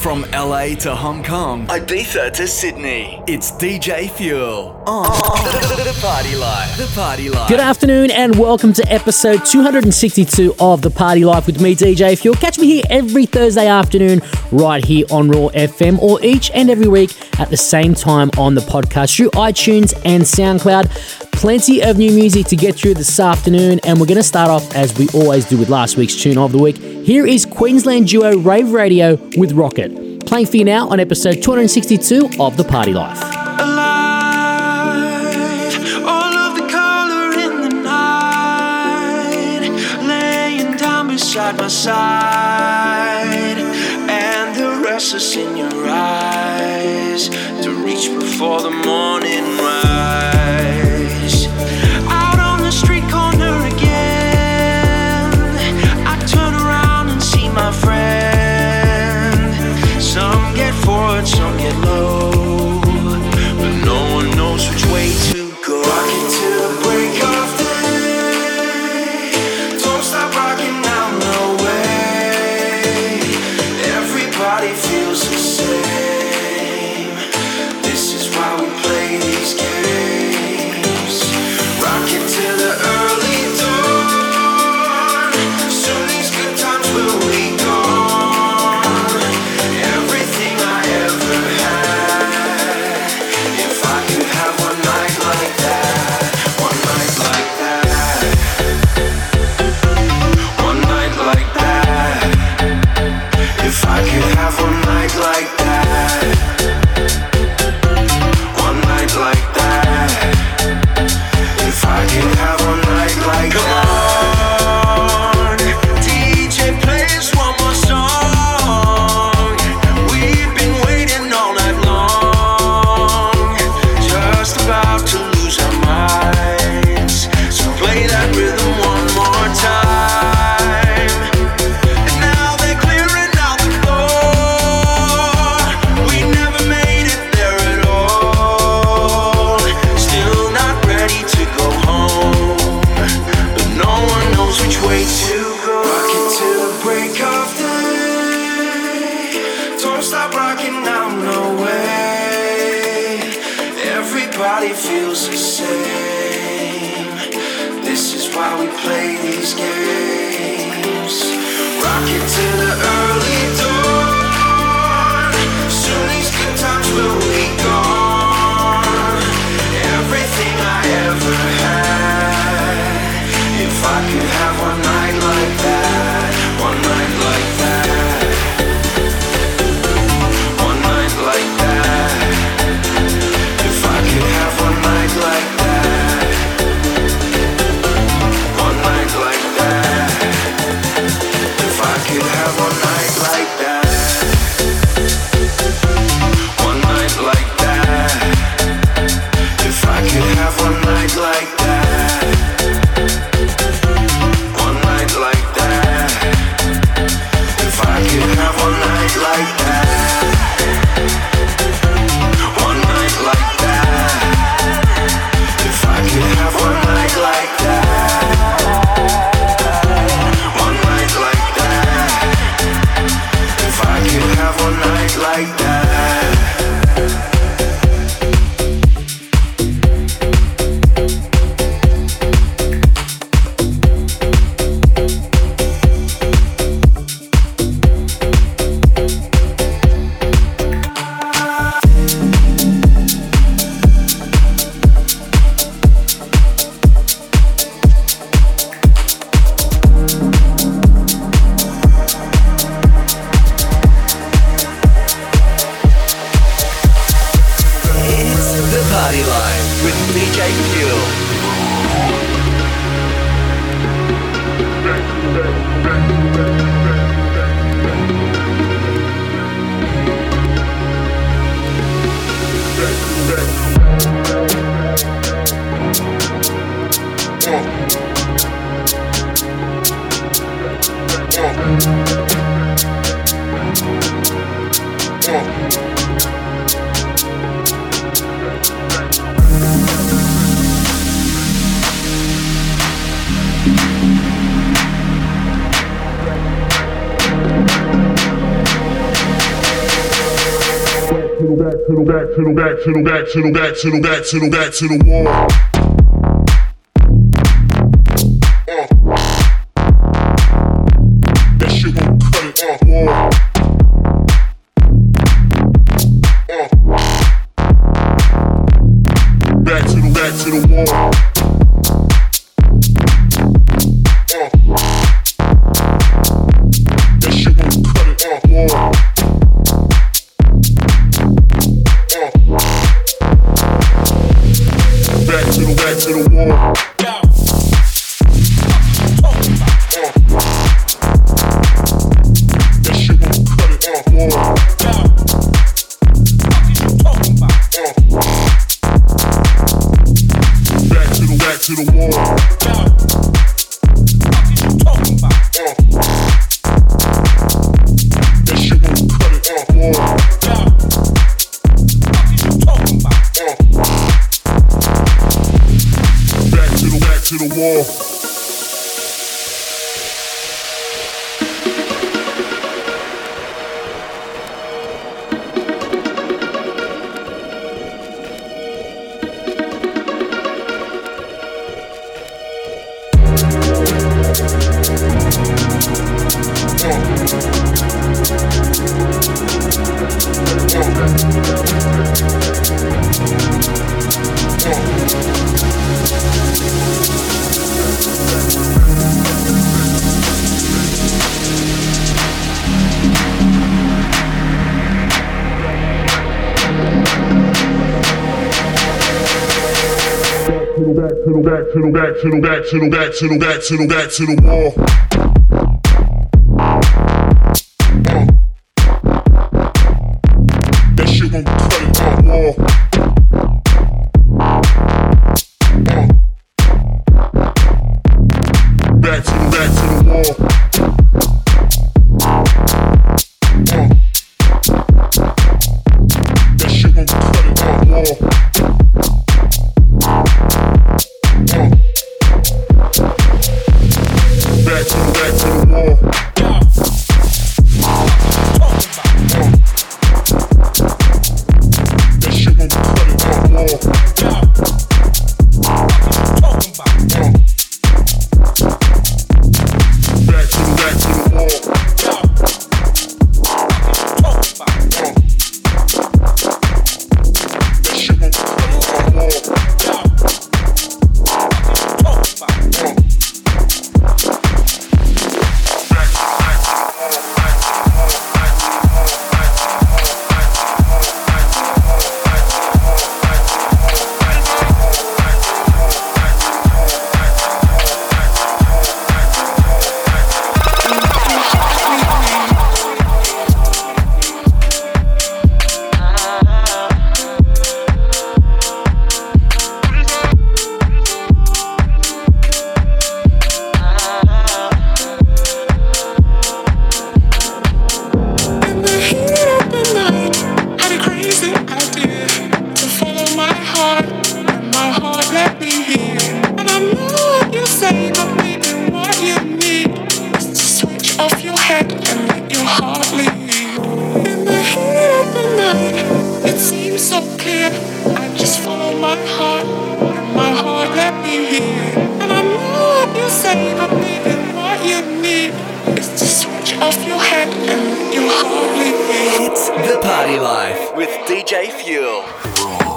From LA to Hong Kong, Ibiza to Sydney, it's DJ Fuel on the Party Life. The Party Life. Good afternoon and welcome to episode 262 of the Party Life with me, DJ Fuel. Catch me here every Thursday afternoon, right here on Raw FM, or each and every week at the same time on the podcast through iTunes and SoundCloud. Plenty of new music to get through this afternoon, and we're going to start off as we always do with last week's tune of the week. Here is Queensland duo Rave Radio with Rock It, playing for you now on episode 262 of The Party Life. side, and the rest is in your eyes to reach before the morning rise. To the back to the back to the back to the back to the wall. Back to the back to the back to the back to the wall. It seems so clear. I just follow my heart, and my heart let me hear. And I know you say, but maybe what you need is to switch off your head and your heart. It's the party life with DJ Fuel.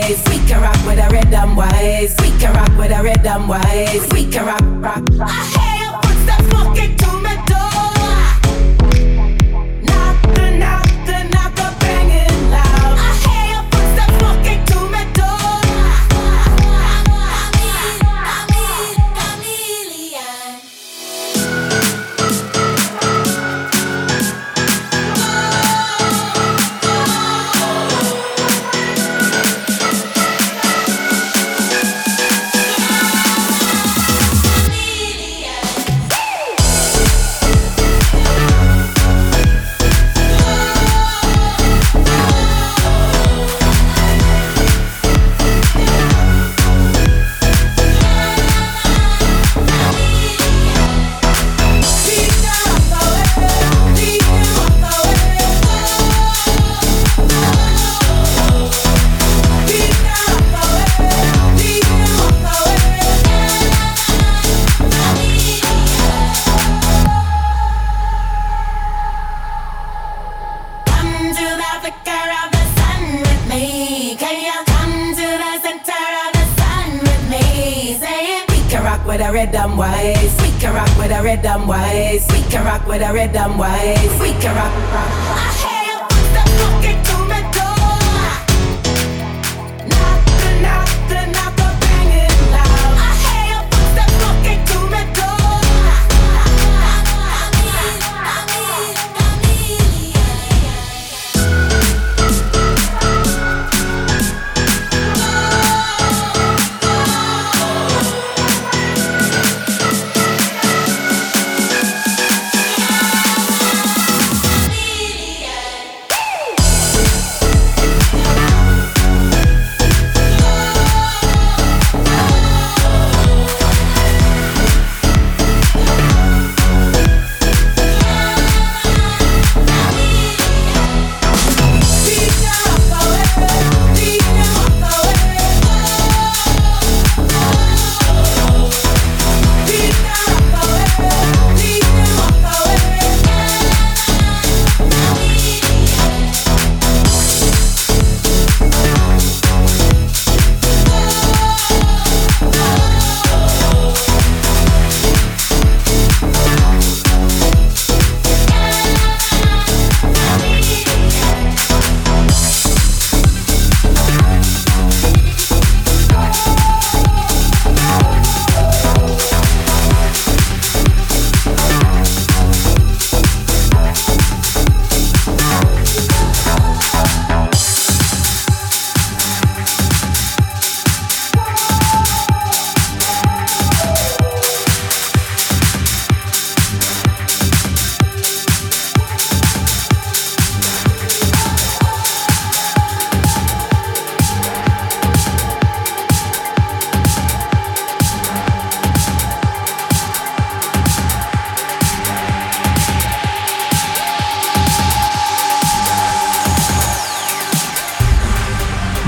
Wise. We can rock with a rhythm wise. We can rock with a rhythm wise. We can rock, rock, rock.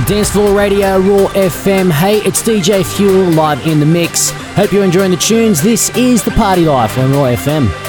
Dance Floor Radio, Raw FM. Hey, it's DJ Fuel live in the mix. Hope you're enjoying the tunes. This is the Party Life on Raw FM.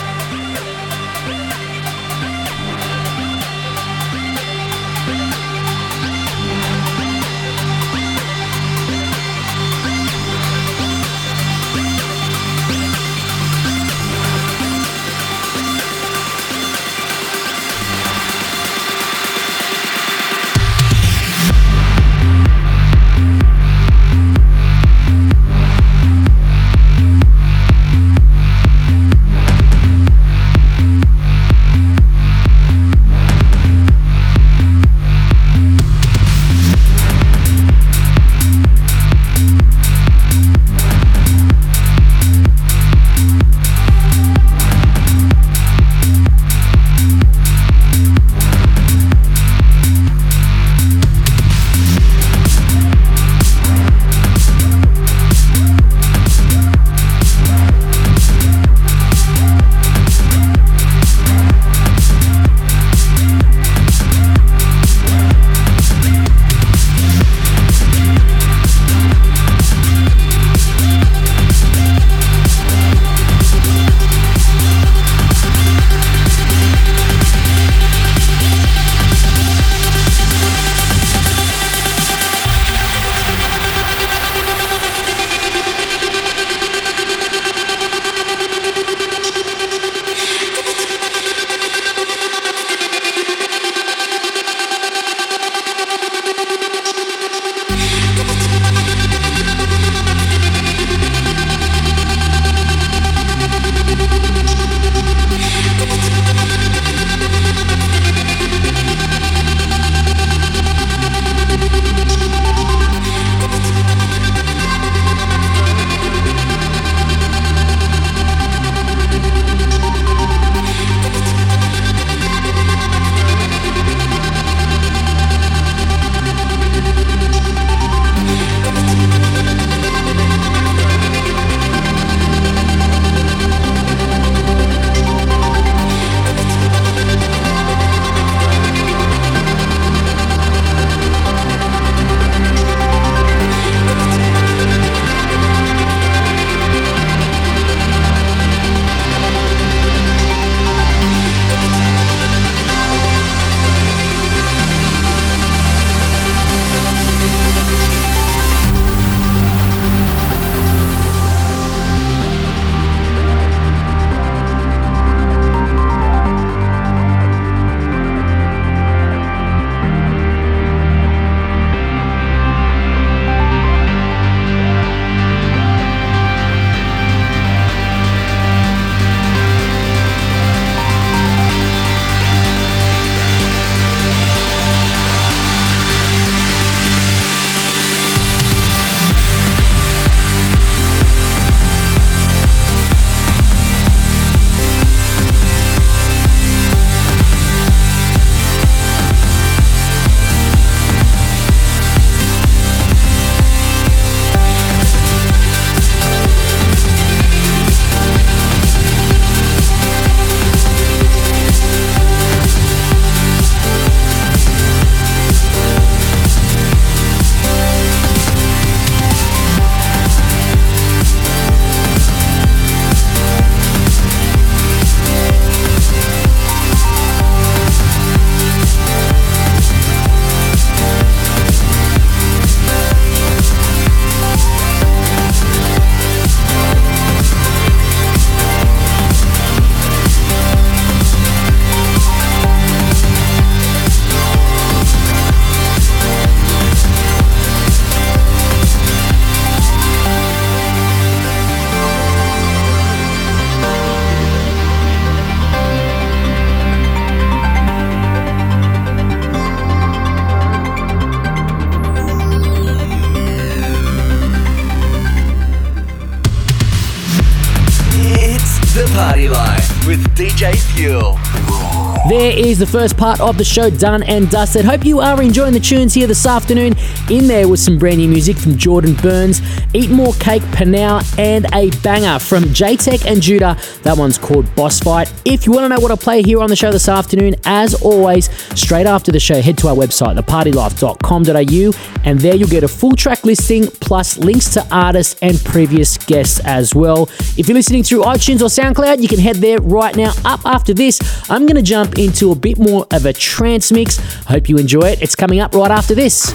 Is the first part of the show done and dusted. Hope you are enjoying the tunes here this afternoon. In there was some brand new music from Jordan Burns, Eat More Cake, PNAU, and a banger from Jaytech and Judah. That one's called Boss Fight. If you want to know what I play here on the show this afternoon, as always, straight after the show, head to our website, thepartylife.com.au, and there you'll get a full track listing plus links to artists and previous guests as well. If you're listening through iTunes or SoundCloud, you can head there right now. Up after this, I'm going to jump into a bit more of a trance mix. Hope you enjoy it. It's coming up right after this.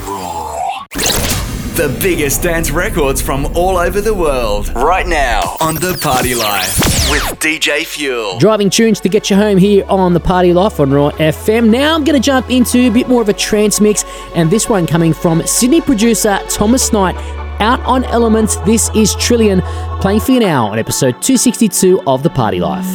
The biggest dance records from all over the world. Right now on The Party Life with DJ Fuel. Driving tunes to get you home here on the Party Life on Raw FM. Now I'm going to jump into a bit more of a trance mix, and this one coming from Sydney producer Thomas Knight. Out on Elements, this is Trillian, playing for you now on episode 262 of The Party Life.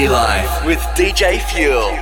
Party Life with DJ Fuel.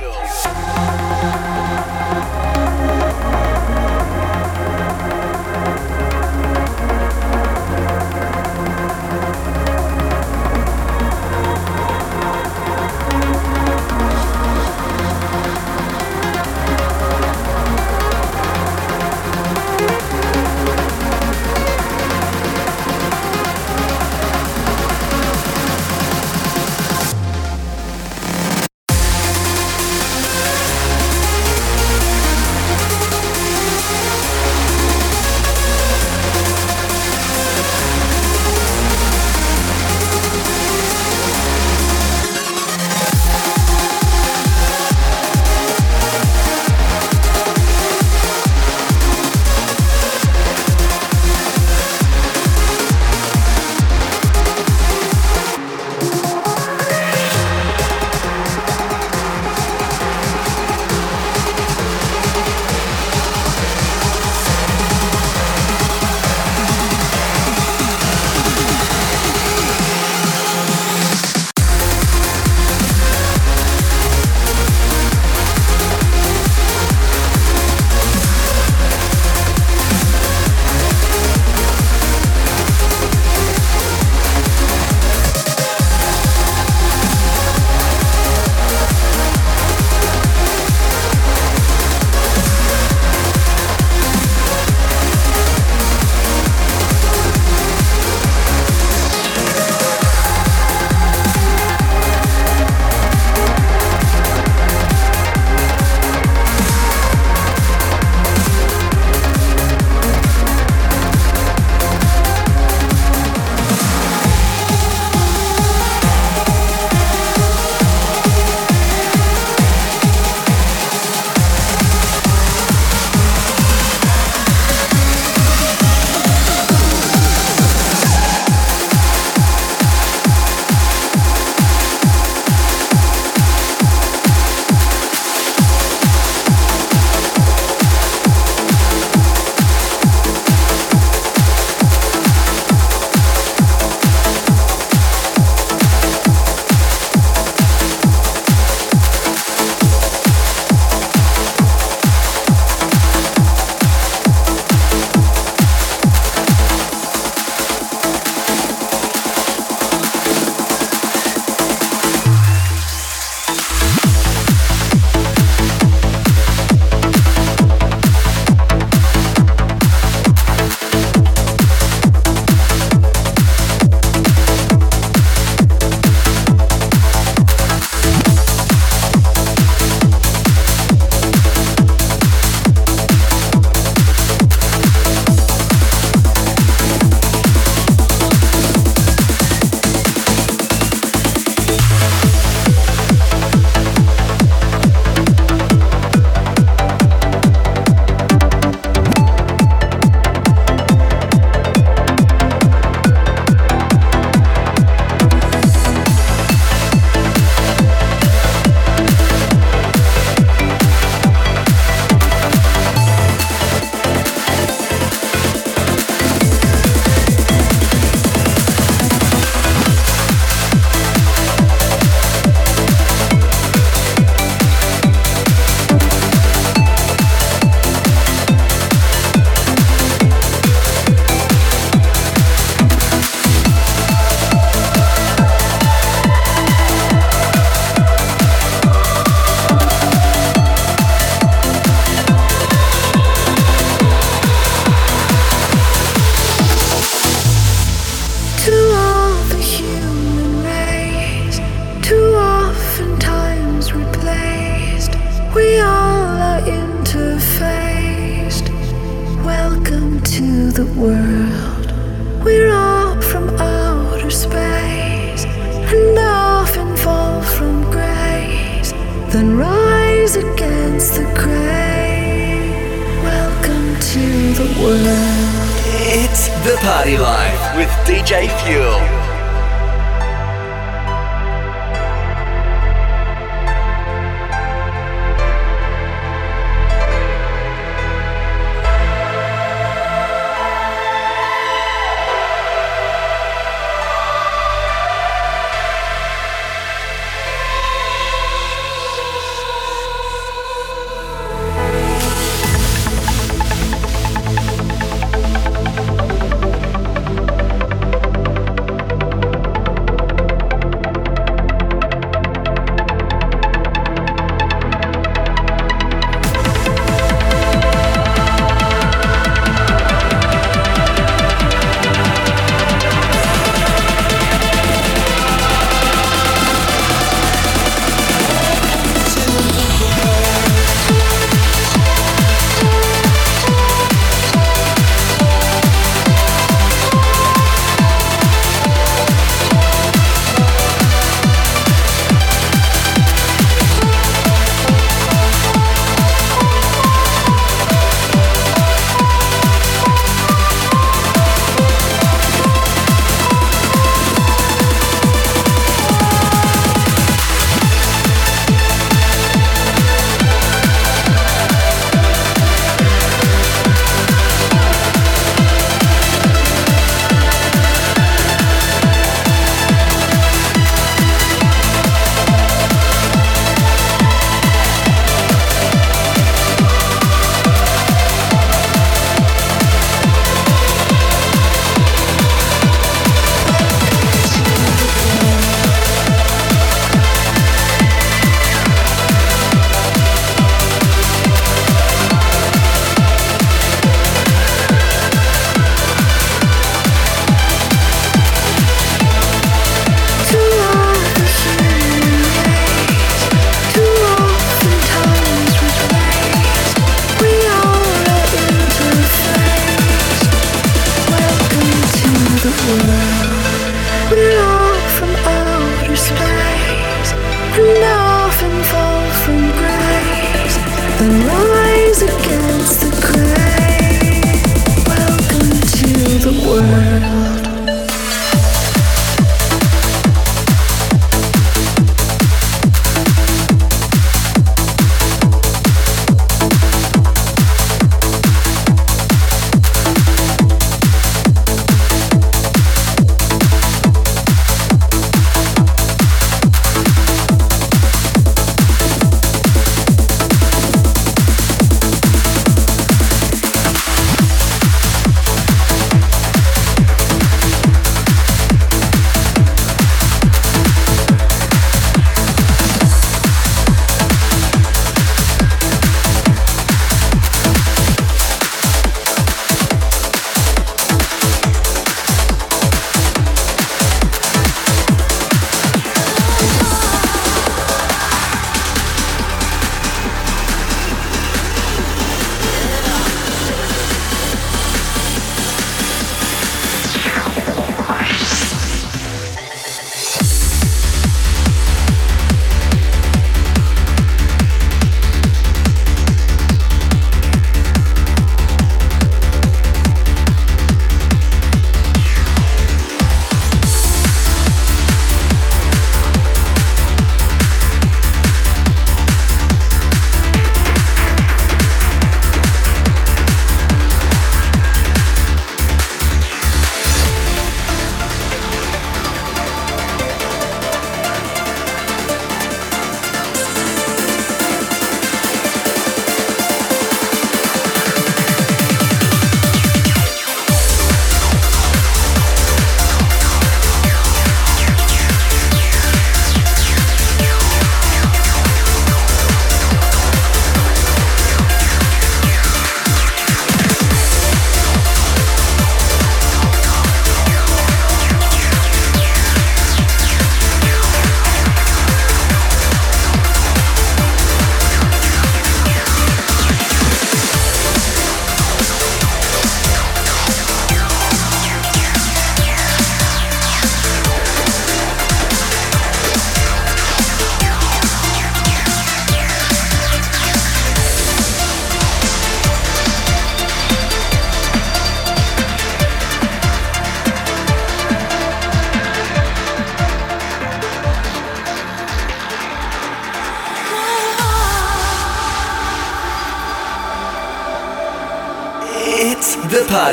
World. It's The Party Life with DJ Fuel.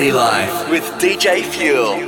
Party Life with DJ Fuel.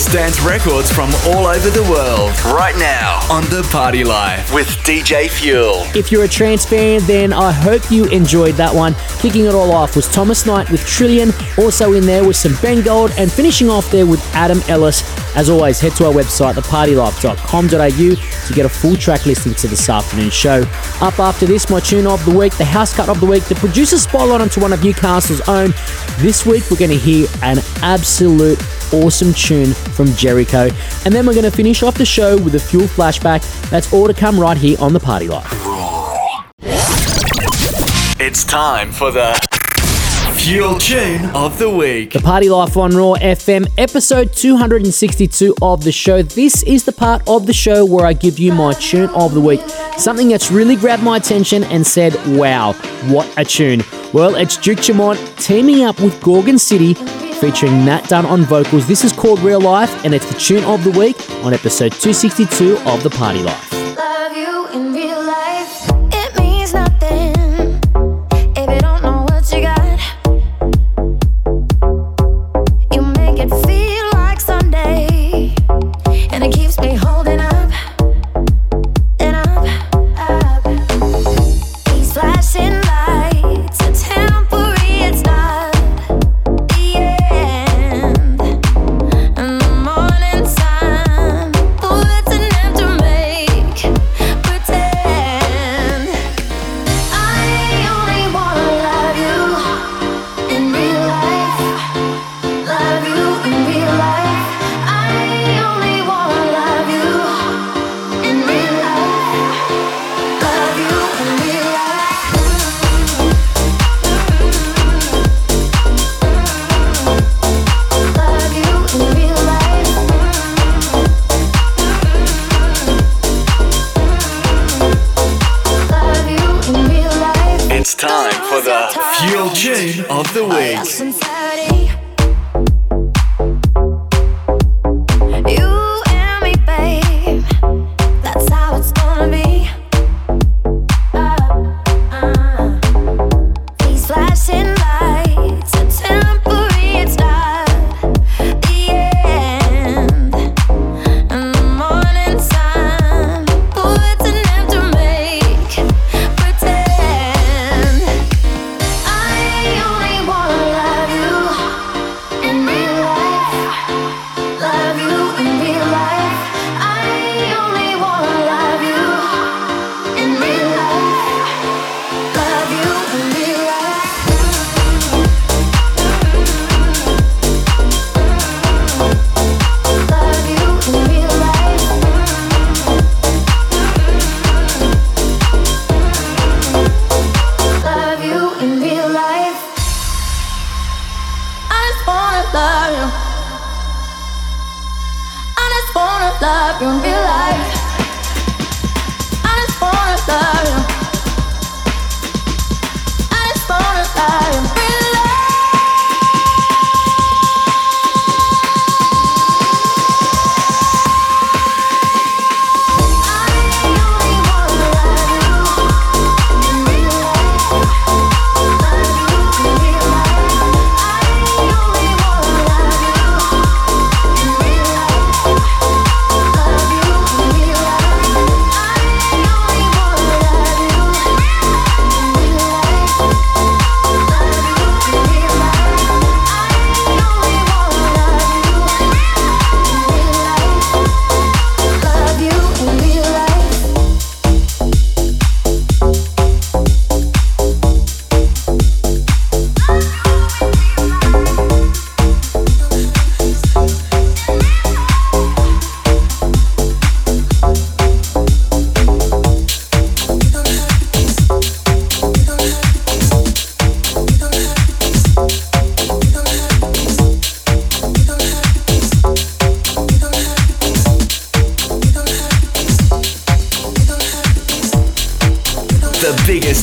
Biggest dance records from all over the world. Right now on The Party Life with DJ Fuel. If you're a trance fan, then I hope you enjoyed that one. Kicking it all off was Thomas Knight with Trillian. Also in there was some Ben Gold, and finishing off there with Adam Ellis. As always, head to our website, thepartylife.com.au, to get a full track listing to this afternoon's show. Up after this, my tune of the week, the house cut of the week, the producer spotlight onto one of Newcastle's own. This week, we're going to hear an absolute awesome tune from Jericho. And then we're going to finish off the show with a fuel flashback. That's all to come right here on The Party Life. It's time for the Fuel Tune of the Week. The Party Life on Raw FM, episode 262 of the show. This is the part of the show where I give you my tune of the week. Something that's really grabbed my attention and said, wow, what a tune. Well, it's Duke Dumont teaming up with Gorgon City featuring Nat Dunn on vocals. This is called Real Life, and it's the tune of the week on episode 262 of The Party Life.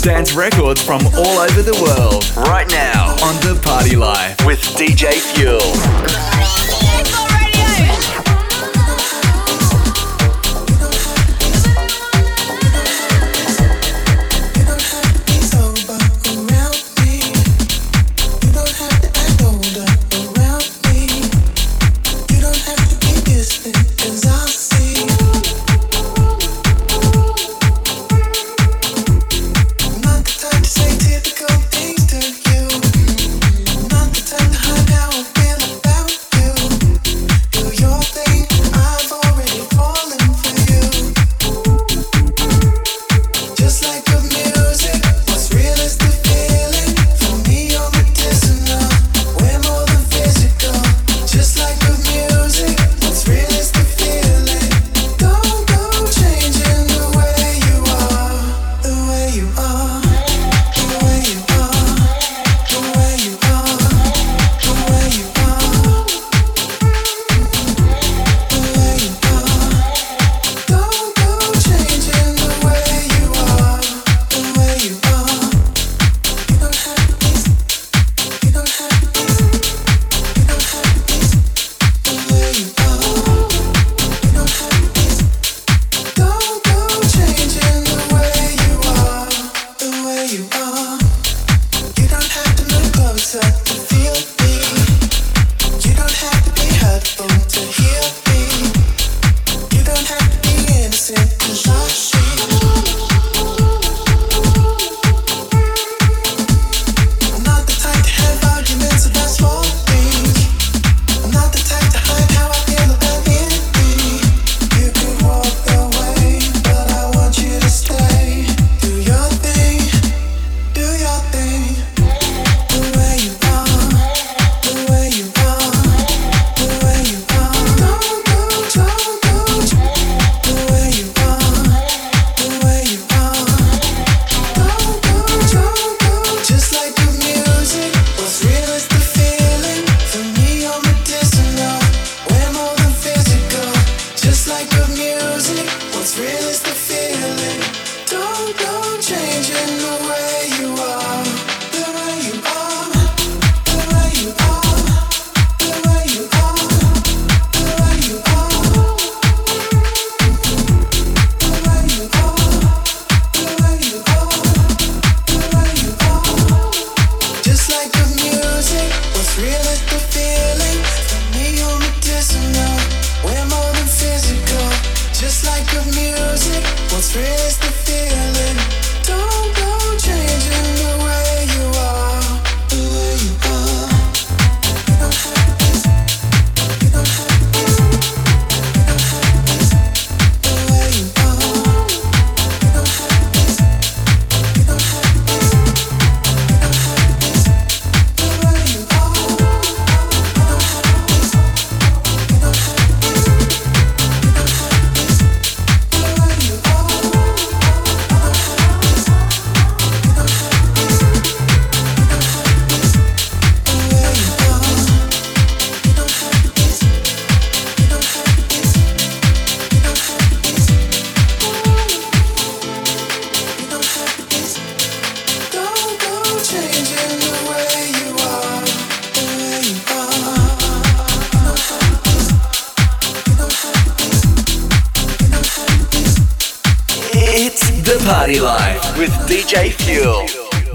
dance records from all over the world right now on The Party Life with DJ Fuel. DJ Fuel.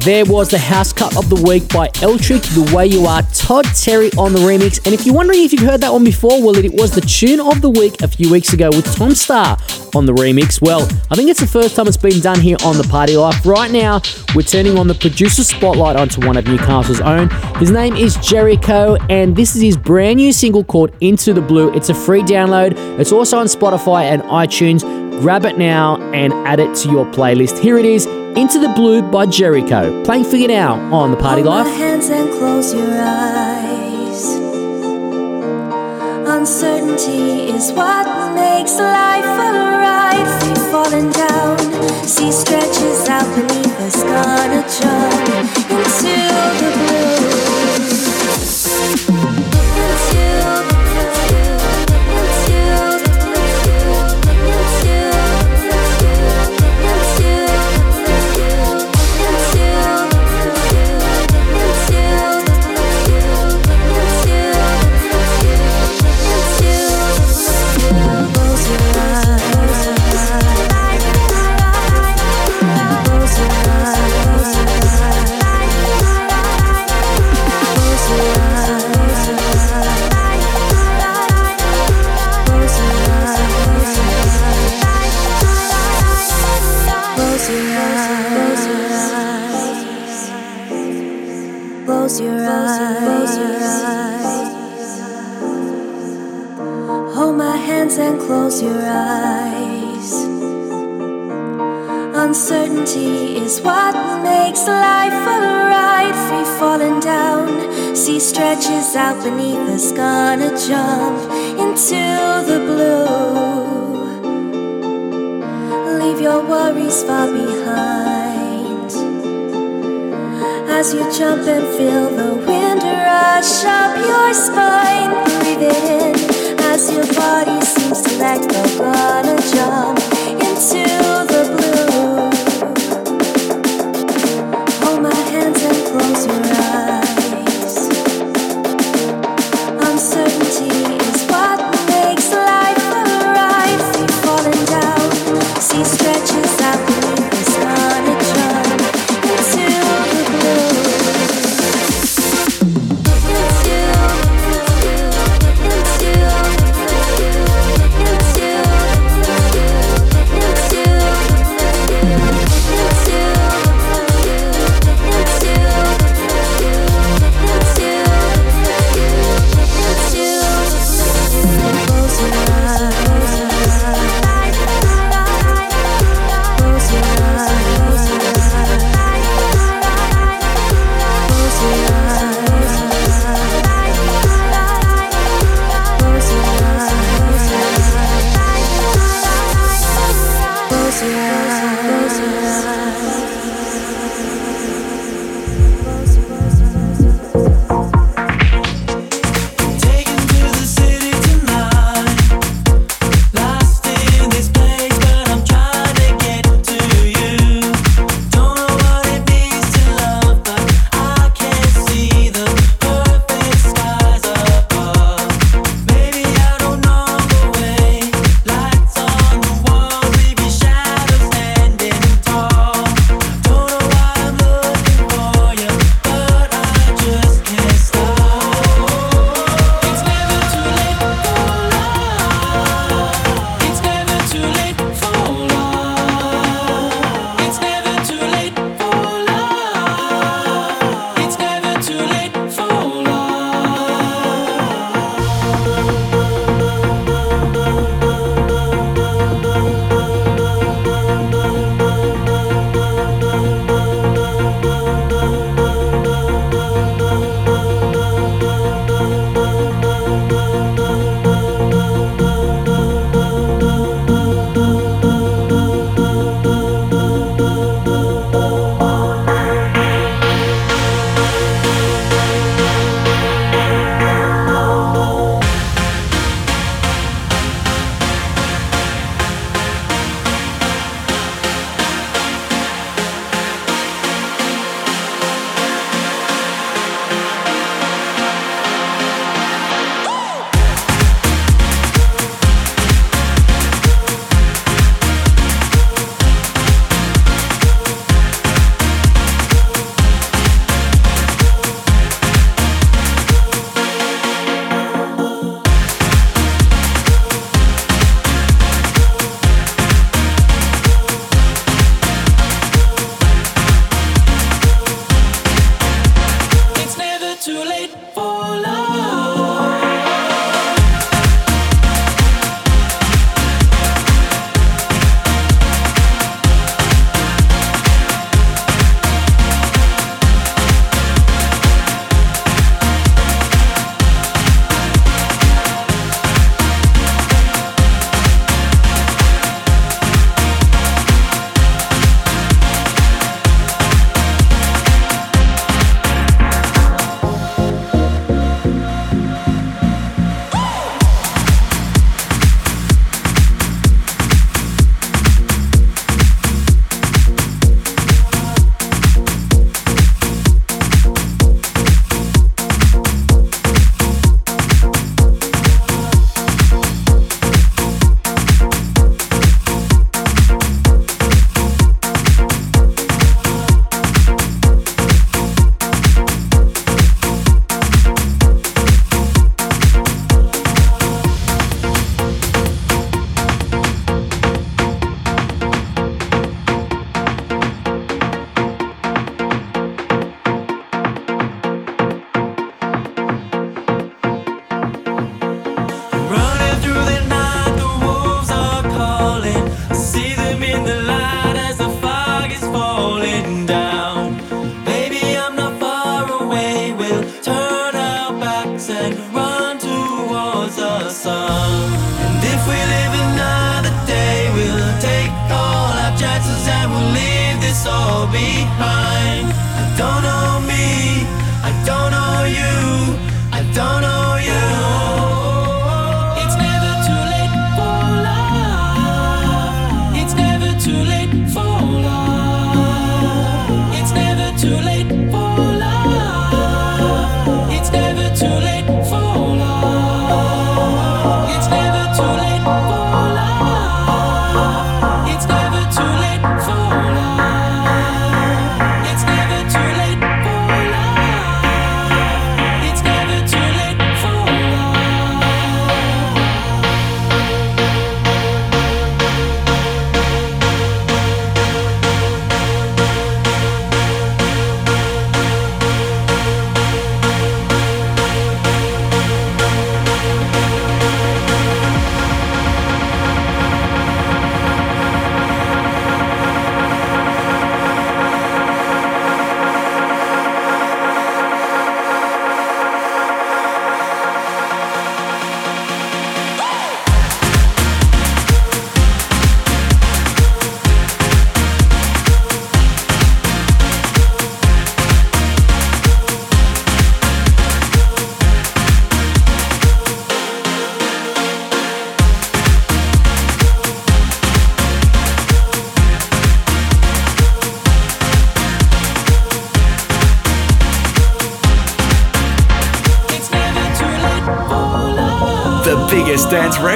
There was the House Cut of the Week by L'Tric, The Way You Are, Todd Terry on the remix. And if you're wondering if you've heard that one before, well, it was the tune of the week a few weeks ago with Tom Star on the remix. Well, I think it's the first time it's been done here on the Party Life. Right now, we're turning on the producer spotlight onto one of Newcastle's own. His name is Jericho, and this is his brand new single called Into the Blue. It's a free download. It's also on Spotify and iTunes. Grab it now and add it to your playlist. Here it is, Into the Blue by Jericho. Playing for you now on the Party Hold Life. hands and close your eyes. Uncertainty is what makes life alright. Free falling down, sea stretches out beneath us, gonna jump into the blue.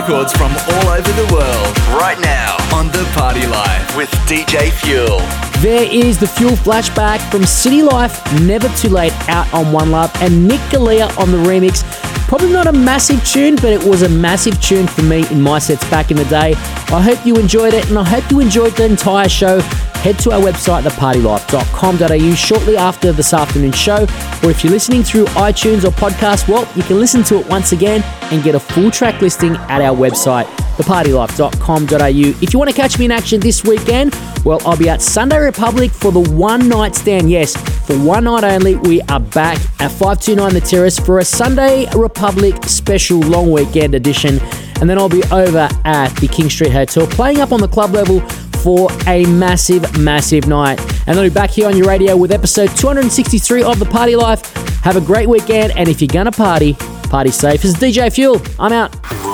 Records from all over the world. Right now on The Party Life with DJ Fuel. There is the Fuel flashback from City Life, Never Too Late, out on One Love, and Nick Galea on the remix. Probably not a massive tune, but it was a massive tune for me in my sets back in the day. I hope you enjoyed it, and I hope you enjoyed the entire show. Head to our website, thepartylife.com.au, shortly after this afternoon's show. Or if you're listening through iTunes or podcast, well, you can listen to it once again and get a full track listing at our website, thepartylife.com.au. If you want to catch me in action this weekend, well, I'll be at Sunday Republic for the one night stand. Yes, for one night only, we are back at 529 The Terrace for a Sunday Republic special long weekend edition. And then I'll be over at the King Street Hotel playing up on the club level for a massive, massive night. And I'll be back here on your radio with episode 263 of The Party Life. Have a great weekend, and if you're gonna party, party safe. This is DJ Fuel. I'm out.